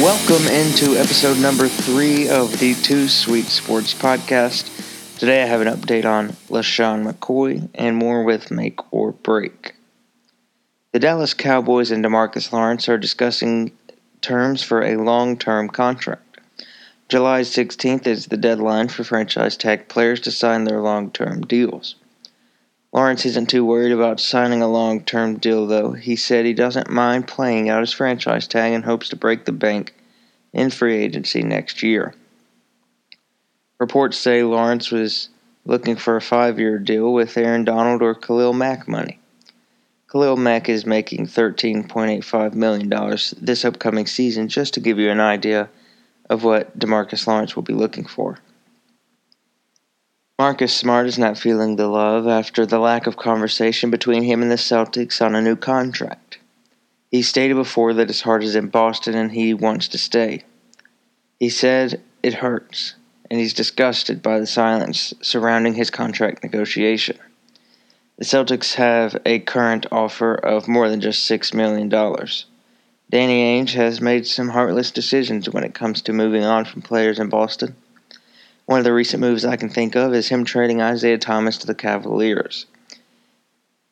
Welcome into episode number three of the Two Sweet Sports podcast. Today I have an update on LeSean McCoy and more with Make or Break. The Dallas Cowboys and Demarcus Lawrence are discussing terms for a long term contract. July 16th is the deadline for franchise tag players to sign their long term deals. Lawrence isn't too worried about signing a long term deal, though. He said he doesn't mind playing out his franchise tag and hopes to break the bank in free agency next year. Reports say Lawrence was looking for a five year deal with Aaron Donald or Khalil Mack money. Khalil Mack is making $13.85 million this upcoming season, just to give you an idea of what Demarcus Lawrence will be looking for. Marcus Smart is not feeling the love after the lack of conversation between him and the Celtics on a new contract. He stated before that his heart is in Boston and he wants to stay. He said it hurts, and he's disgusted by the silence surrounding his contract negotiation. The Celtics have a current offer of more than just $6 million. Danny Ainge has made some heartless decisions when it comes to moving on from players in Boston. One of the recent moves I can think of is him trading Isaiah Thomas to the Cavaliers.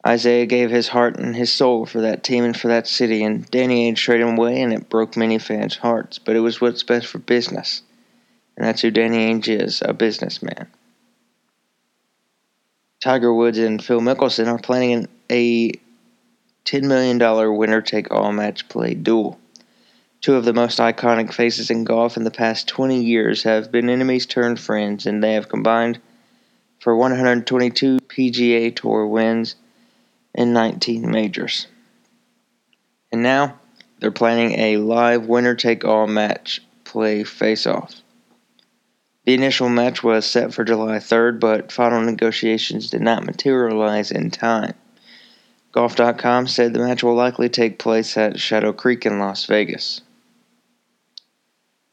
Isaiah gave his heart and his soul for that team and for that city, and Danny Ainge traded him away, and it broke many fans' hearts. But it was what's best for business, and that's who Danny Ainge is a businessman. Tiger Woods and Phil Mickelson are planning a $10 million winner take all match play duel. Two of the most iconic faces in golf in the past 20 years have been enemies turned friends, and they have combined for 122 PGA Tour wins and 19 majors. And now they're planning a live winner take all match play face off. The initial match was set for July 3rd, but final negotiations did not materialize in time. Golf.com said the match will likely take place at Shadow Creek in Las Vegas.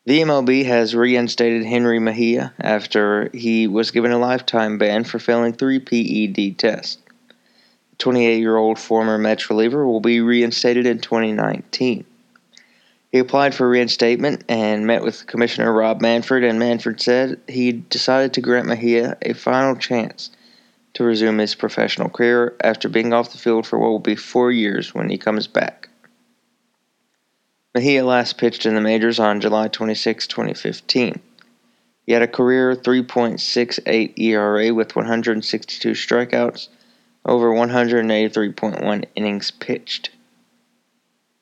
The MLB has reinstated Jenrry Mejia after he was given a lifetime ban for failing three PED tests. The 28 year old former Mets reliever will be reinstated in 2019. He applied for reinstatement and met with Commissioner Rob Manfred, and Manfred said he decided to grant Mejia a final chance to resume his professional career after being off the field for what will be four years when he comes back. Mejia last pitched in the majors on July 26, 2015. He had a career 3.68 ERA with 162 strikeouts over 183.1 innings pitched.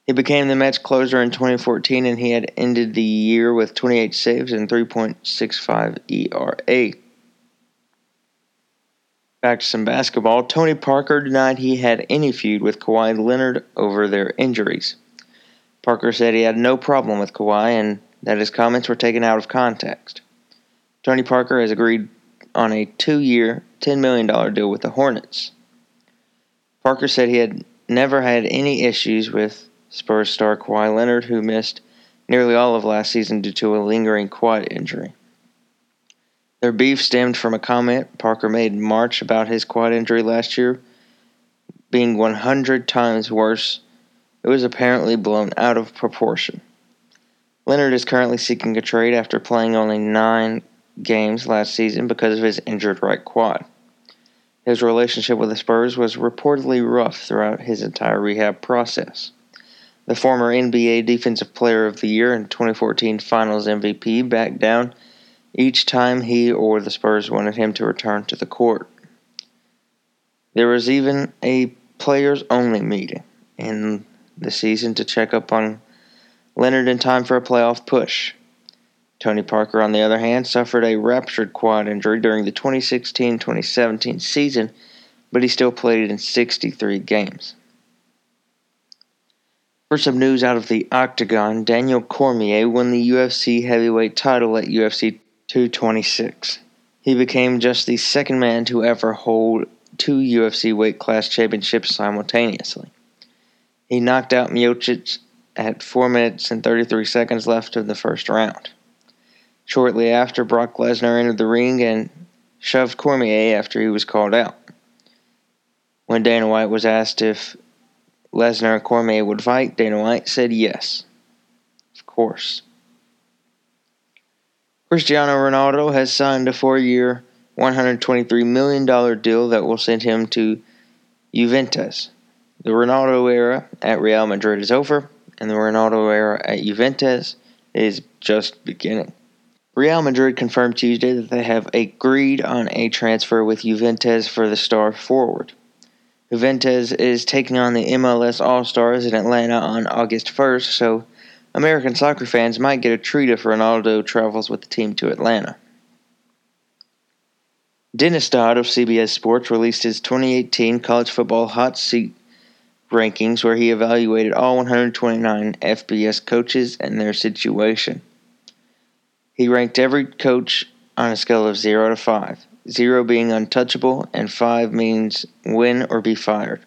He became the Mets closer in 2014 and he had ended the year with 28 saves and 3.65 ERA. Back to some basketball. Tony Parker denied he had any feud with Kawhi Leonard over their injuries. Parker said he had no problem with Kawhi and that his comments were taken out of context. Tony Parker has agreed on a two year, $10 million deal with the Hornets. Parker said he had never had any issues with Spurs star Kawhi Leonard, who missed nearly all of last season due to a lingering quad injury. Their beef stemmed from a comment Parker made in March about his quad injury last year being 100 times worse it was apparently blown out of proportion. Leonard is currently seeking a trade after playing only nine games last season because of his injured right quad. His relationship with the Spurs was reportedly rough throughout his entire rehab process. The former NBA Defensive Player of the Year and 2014 Finals MVP backed down each time he or the Spurs wanted him to return to the court. There was even a players only meeting in the season to check up on Leonard in time for a playoff push. Tony Parker, on the other hand, suffered a ruptured quad injury during the 2016 2017 season, but he still played in 63 games. For some news out of the Octagon, Daniel Cormier won the UFC heavyweight title at UFC 226. He became just the second man to ever hold two UFC weight class championships simultaneously. He knocked out Miocic at 4 minutes and 33 seconds left of the first round. Shortly after, Brock Lesnar entered the ring and shoved Cormier after he was called out. When Dana White was asked if Lesnar and Cormier would fight, Dana White said yes. Of course. Cristiano Ronaldo has signed a four year, $123 million deal that will send him to Juventus. The Ronaldo era at Real Madrid is over, and the Ronaldo era at Juventus is just beginning. Real Madrid confirmed Tuesday that they have agreed on a transfer with Juventus for the star forward. Juventus is taking on the MLS All Stars in Atlanta on August 1st, so American soccer fans might get a treat if Ronaldo travels with the team to Atlanta. Dennis Dodd of CBS Sports released his 2018 college football hot seat rankings where he evaluated all 129 FBS coaches and their situation. He ranked every coach on a scale of 0 to 5, 0 being untouchable, and 5 means win or be fired.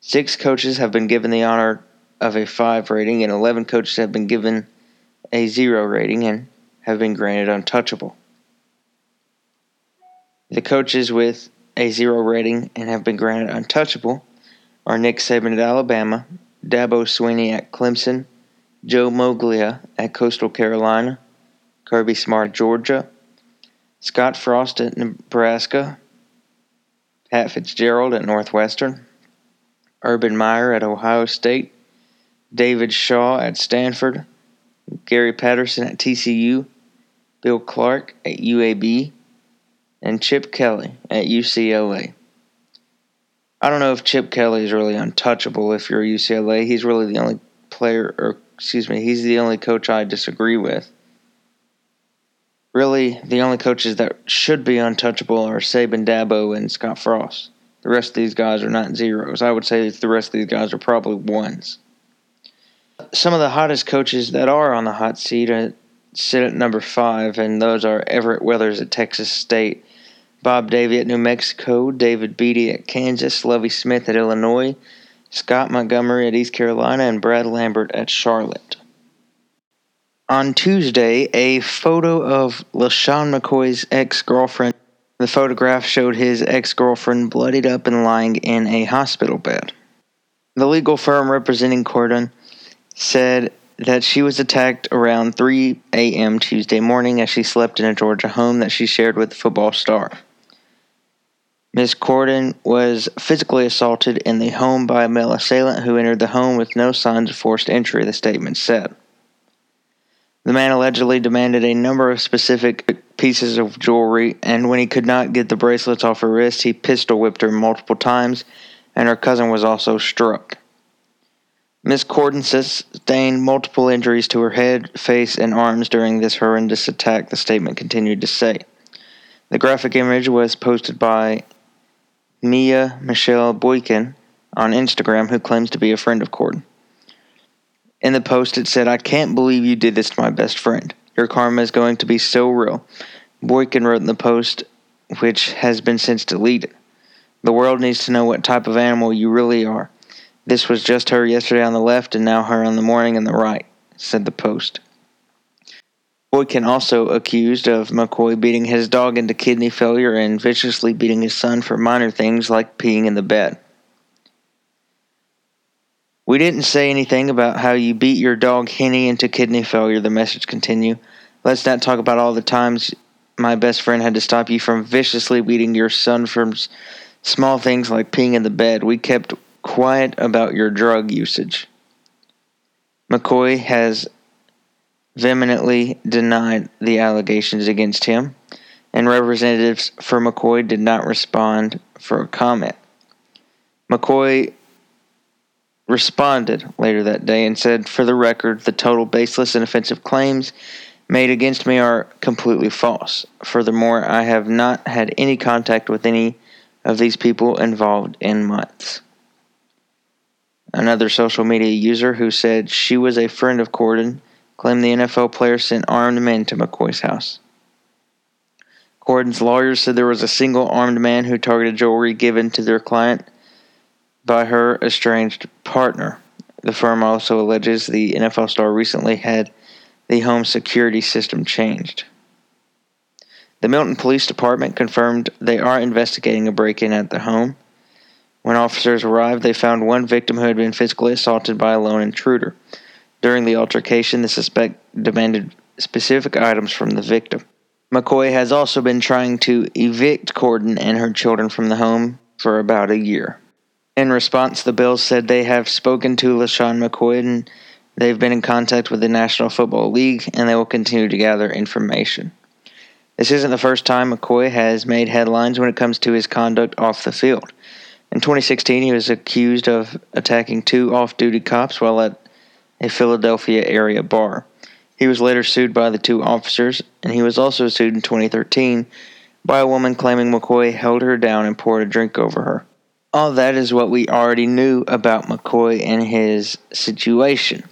Six coaches have been given the honor of a 5 rating, and 11 coaches have been given a 0 rating and have been granted untouchable. The coaches with a 0 rating and have been granted untouchable are Nick Saban at Alabama, Dabo Swinney at Clemson, Joe Moglia at Coastal Carolina, Kirby Smart at Georgia, Scott Frost at Nebraska, Pat Fitzgerald at Northwestern, Urban Meyer at Ohio State, David Shaw at Stanford, Gary Patterson at TCU, Bill Clark at UAB, and Chip Kelly at UCLA. I don't know if Chip Kelly is really untouchable if you're UCLA. He's really the only player, or excuse me, he's the only coach I disagree with. Really, the only coaches that should be untouchable are Saban, Dabo, and Scott Frost. The rest of these guys are not zeros. I would say the rest of these guys are probably ones. Some of the hottest coaches that are on the hot seat uh, sit at number five, and those are Everett Withers at Texas State, Bob Davie at New Mexico, David Beaty at Kansas, Lovie Smith at Illinois, Scott Montgomery at East Carolina, and Brad Lambert at Charlotte. On Tuesday, a photo of LeSean McCoy's ex girlfriend. The photograph showed his ex girlfriend bloodied up and lying in a hospital bed. The legal firm representing Cordon said that she was attacked around 3 a.m. Tuesday morning as she slept in a Georgia home that she shared with the football star. Ms. Cordon was physically assaulted in the home by a male assailant who entered the home with no signs of forced entry, the statement said. The man allegedly demanded a number of specific pieces of jewelry, and when he could not get the bracelets off her wrist, he pistol whipped her multiple times, and her cousin was also struck. Miss Cordon sustained multiple injuries to her head, face, and arms during this horrendous attack, the statement continued to say. The graphic image was posted by Mia Michelle Boykin on Instagram, who claims to be a friend of Cordon. In the post, it said, I can't believe you did this to my best friend. Your karma is going to be so real. Boykin wrote in the post, which has been since deleted. The world needs to know what type of animal you really are. This was just her yesterday on the left and now her on the morning on the right, said the post. Boykin also accused of McCoy beating his dog into kidney failure and viciously beating his son for minor things like peeing in the bed. We didn't say anything about how you beat your dog Henny into kidney failure, the message continued. Let's not talk about all the times my best friend had to stop you from viciously beating your son from small things like peeing in the bed. We kept quiet about your drug usage. McCoy has vehemently denied the allegations against him, and representatives for McCoy did not respond for a comment. McCoy responded later that day and said, For the record, the total baseless and offensive claims made against me are completely false. Furthermore, I have not had any contact with any of these people involved in months. Another social media user who said she was a friend of Cordon claimed the NFL player sent armed men to McCoy's house. Cordon's lawyers said there was a single armed man who targeted jewelry given to their client by her estranged partner. The firm also alleges the NFL star recently had the home security system changed. The Milton Police Department confirmed they are investigating a break in at the home. When officers arrived, they found one victim who had been physically assaulted by a lone intruder. During the altercation, the suspect demanded specific items from the victim. McCoy has also been trying to evict Cordon and her children from the home for about a year. In response, the Bills said they have spoken to LeSean McCoy and they've been in contact with the National Football League and they will continue to gather information. This isn't the first time McCoy has made headlines when it comes to his conduct off the field. In 2016, he was accused of attacking two off duty cops while at a Philadelphia area bar. He was later sued by the two officers, and he was also sued in 2013 by a woman claiming McCoy held her down and poured a drink over her. All that is what we already knew about McCoy and his situation.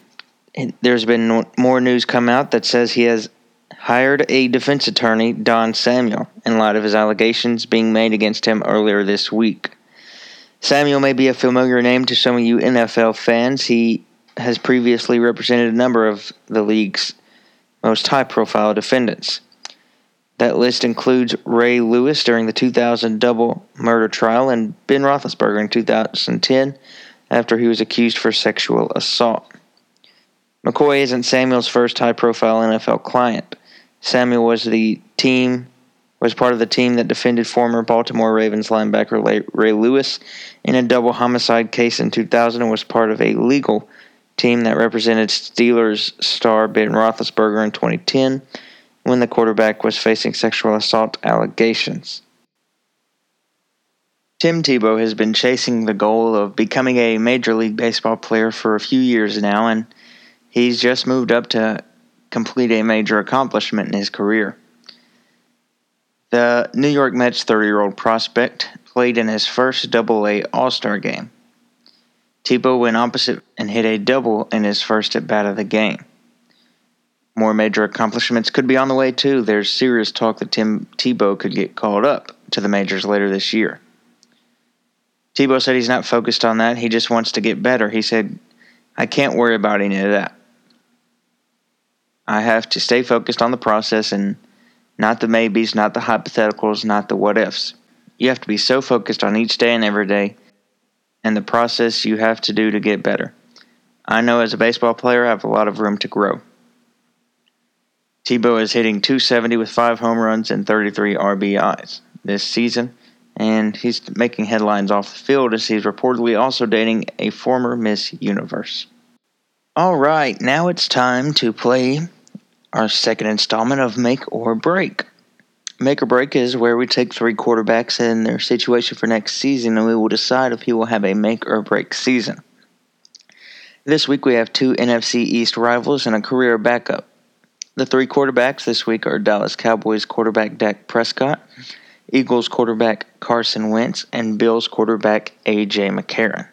There's been more news come out that says he has hired a defense attorney, Don Samuel, in light of his allegations being made against him earlier this week. Samuel may be a familiar name to some of you NFL fans. He has previously represented a number of the league's most high profile defendants. That list includes Ray Lewis during the 2000 double murder trial and Ben Roethlisberger in 2010 after he was accused for sexual assault. McCoy isn't Samuel's first high profile NFL client. Samuel was the team was part of the team that defended former Baltimore Ravens linebacker Ray Lewis in a double homicide case in 2000 and was part of a legal team that represented Steelers star Ben Roethlisberger in 2010 when the quarterback was facing sexual assault allegations. Tim Tebow has been chasing the goal of becoming a Major League Baseball player for a few years now, and he's just moved up to complete a major accomplishment in his career. The New York Mets 30 year old prospect played in his first Double A All Star game. Tebow went opposite and hit a double in his first at bat of the game. More major accomplishments could be on the way too. There's serious talk that Tim Tebow could get called up to the majors later this year. Tebow said he's not focused on that. He just wants to get better. He said, I can't worry about any of that. I have to stay focused on the process and not the maybes, not the hypotheticals, not the what ifs. You have to be so focused on each day and every day and the process you have to do to get better. I know as a baseball player, I have a lot of room to grow. Tebow is hitting 270 with 5 home runs and 33 RBIs this season, and he's making headlines off the field as he's reportedly also dating a former Miss Universe. All right, now it's time to play our second installment of Make or Break. Make or break is where we take three quarterbacks and their situation for next season, and we will decide if he will have a make or break season. This week we have two NFC East rivals and a career backup. The three quarterbacks this week are Dallas Cowboys quarterback Dak Prescott, Eagles quarterback Carson Wentz, and Bills quarterback A.J. McCarron.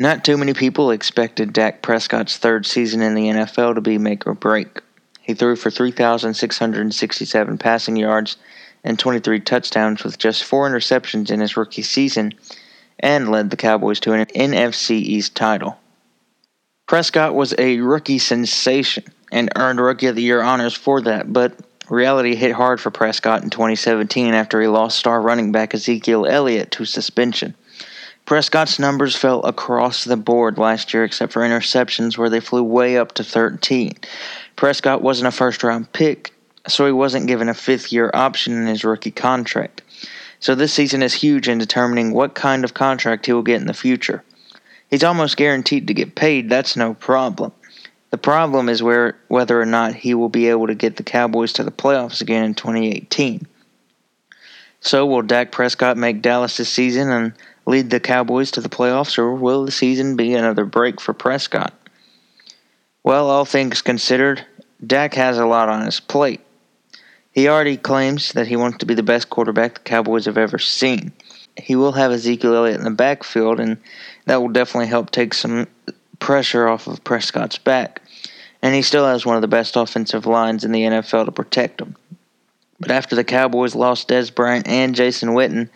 Not too many people expected Dak Prescott's third season in the NFL to be make or break. He threw for 3,667 passing yards and 23 touchdowns with just four interceptions in his rookie season and led the Cowboys to an NFC East title. Prescott was a rookie sensation and earned Rookie of the Year honors for that, but reality hit hard for Prescott in 2017 after he lost star running back Ezekiel Elliott to suspension. Prescott's numbers fell across the board last year except for interceptions where they flew way up to 13. Prescott wasn't a first round pick, so he wasn't given a fifth year option in his rookie contract. So this season is huge in determining what kind of contract he will get in the future. He's almost guaranteed to get paid, that's no problem. The problem is where whether or not he will be able to get the Cowboys to the playoffs again in 2018. So will Dak Prescott make Dallas this season and lead the Cowboys to the playoffs, or will the season be another break for Prescott? Well, all things considered, Dak has a lot on his plate. He already claims that he wants to be the best quarterback the Cowboys have ever seen. He will have Ezekiel Elliott in the backfield, and that will definitely help take some pressure off of Prescott's back. And he still has one of the best offensive lines in the NFL to protect him. But after the Cowboys lost Dez Bryant and Jason Witten,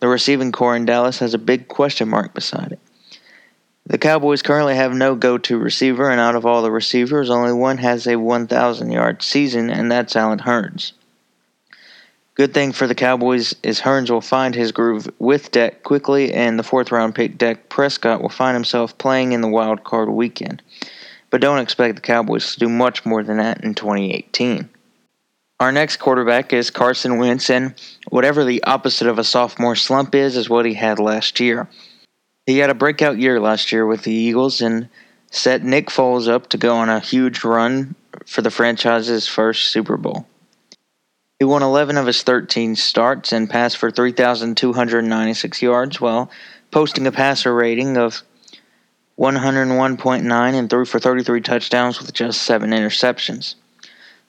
the receiving corps in Dallas has a big question mark beside it. The Cowboys currently have no go to receiver, and out of all the receivers, only one has a 1,000 yard season, and that's Allen Hurns. Good thing for the Cowboys is Hurns will find his groove with Dak quickly, and the fourth round pick Dak Prescott will find himself playing in the wild card weekend. But don't expect the Cowboys to do much more than that in 2018. Our next quarterback is Carson Wentz, and whatever the opposite of a sophomore slump is, is what he had last year. He had a breakout year last year with the Eagles and set Nick Foles up to go on a huge run for the franchise's first Super Bowl. He won 11 of his 13 starts and passed for 3,296 yards while posting a passer rating of 101.9 and threw for 33 touchdowns with just 7 interceptions.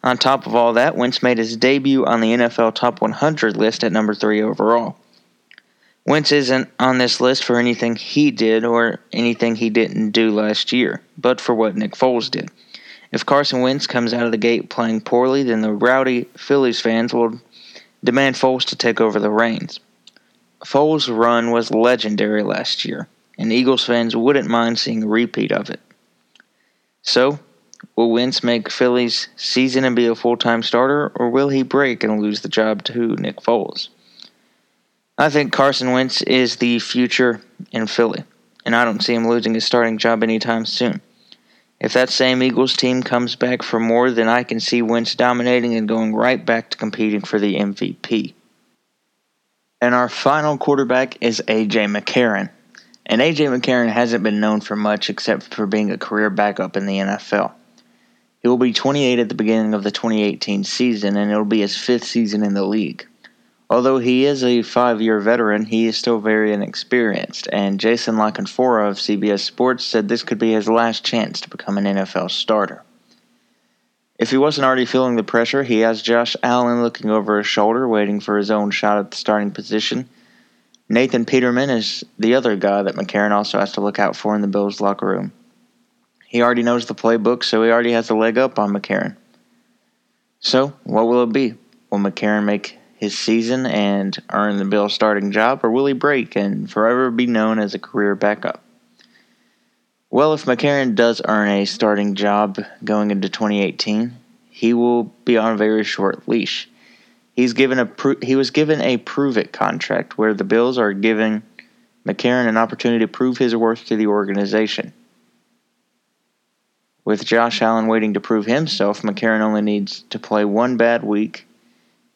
On top of all that, Wentz made his debut on the NFL Top 100 list at number 3 overall. Wentz isn't on this list for anything he did or anything he didn't do last year, but for what Nick Foles did. If Carson Wentz comes out of the gate playing poorly, then the rowdy Phillies fans will demand Foles to take over the reins. Foles' run was legendary last year, and Eagles fans wouldn't mind seeing a repeat of it. So, will Wentz make Philly's season and be a full time starter, or will he break and lose the job to Nick Foles? I think Carson Wentz is the future in Philly, and I don't see him losing his starting job anytime soon. If that same Eagles team comes back for more, then I can see Wentz dominating and going right back to competing for the MVP. And our final quarterback is A.J. McCarron. And A.J. McCarron hasn't been known for much except for being a career backup in the NFL. He will be 28 at the beginning of the 2018 season, and it'll be his fifth season in the league. Although he is a five year veteran, he is still very inexperienced, and Jason La of CBS Sports said this could be his last chance to become an NFL starter. If he wasn't already feeling the pressure, he has Josh Allen looking over his shoulder, waiting for his own shot at the starting position. Nathan Peterman is the other guy that McCarron also has to look out for in the Bills locker room. He already knows the playbook, so he already has a leg up on McCarron. So, what will it be? Will McCarron make his season and earn the Bill starting job, or will he break and forever be known as a career backup? Well, if McCarron does earn a starting job going into 2018, he will be on a very short leash. He's given a pro- he was given a prove it contract where the Bills are giving McCarron an opportunity to prove his worth to the organization. With Josh Allen waiting to prove himself, McCarron only needs to play one bad week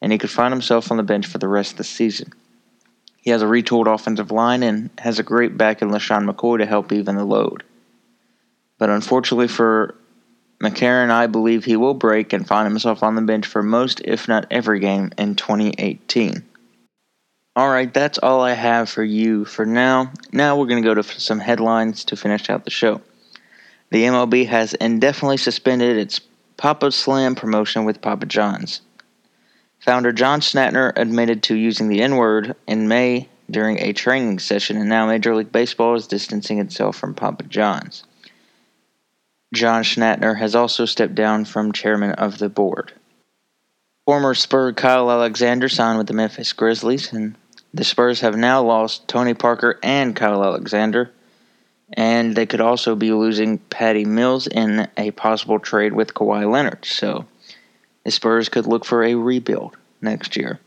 and he could find himself on the bench for the rest of the season. He has a retooled offensive line and has a great back in LeSean McCoy to help even the load. But unfortunately for McCarron, I believe he will break and find himself on the bench for most, if not every game in 2018. Alright, that's all I have for you for now. Now we're going to go to some headlines to finish out the show. The MLB has indefinitely suspended its Papa Slam promotion with Papa John's. Founder John Schnatter admitted to using the N word in May during a training session, and now Major League Baseball is distancing itself from Papa John's. John Schnatter has also stepped down from chairman of the board. Former Spur Kyle Alexander signed with the Memphis Grizzlies, and the Spurs have now lost Tony Parker and Kyle Alexander, and they could also be losing Patty Mills in a possible trade with Kawhi Leonard. So the Spurs could look for a rebuild next year.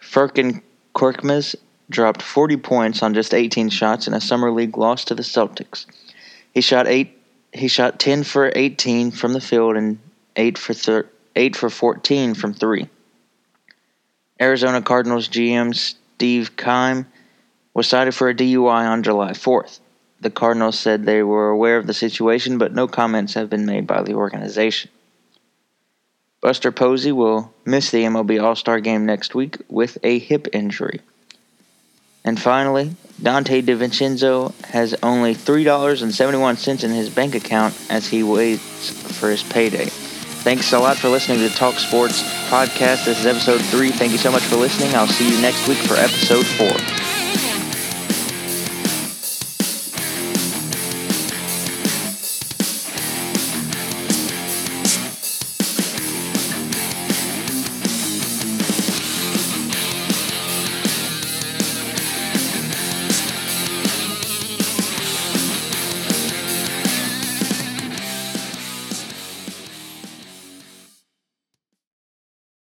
Furkan Korkmaz dropped 40 points on just 18 shots in a summer league loss to the Celtics. He shot eight. He shot 10 for 18 from the field and eight for thir- eight for 14 from three. Arizona Cardinals GM Steve Keim was cited for a DUI on July 4th. The Cardinals said they were aware of the situation, but no comments have been made by the organization. Buster Posey will miss the MLB All Star game next week with a hip injury. And finally, Donte DiVincenzo has only $3.71 in his bank account as he waits for his payday. Thanks a lot for listening to the Talk Sports podcast. This is episode three. Thank you so much for listening. I'll see you next week for episode four.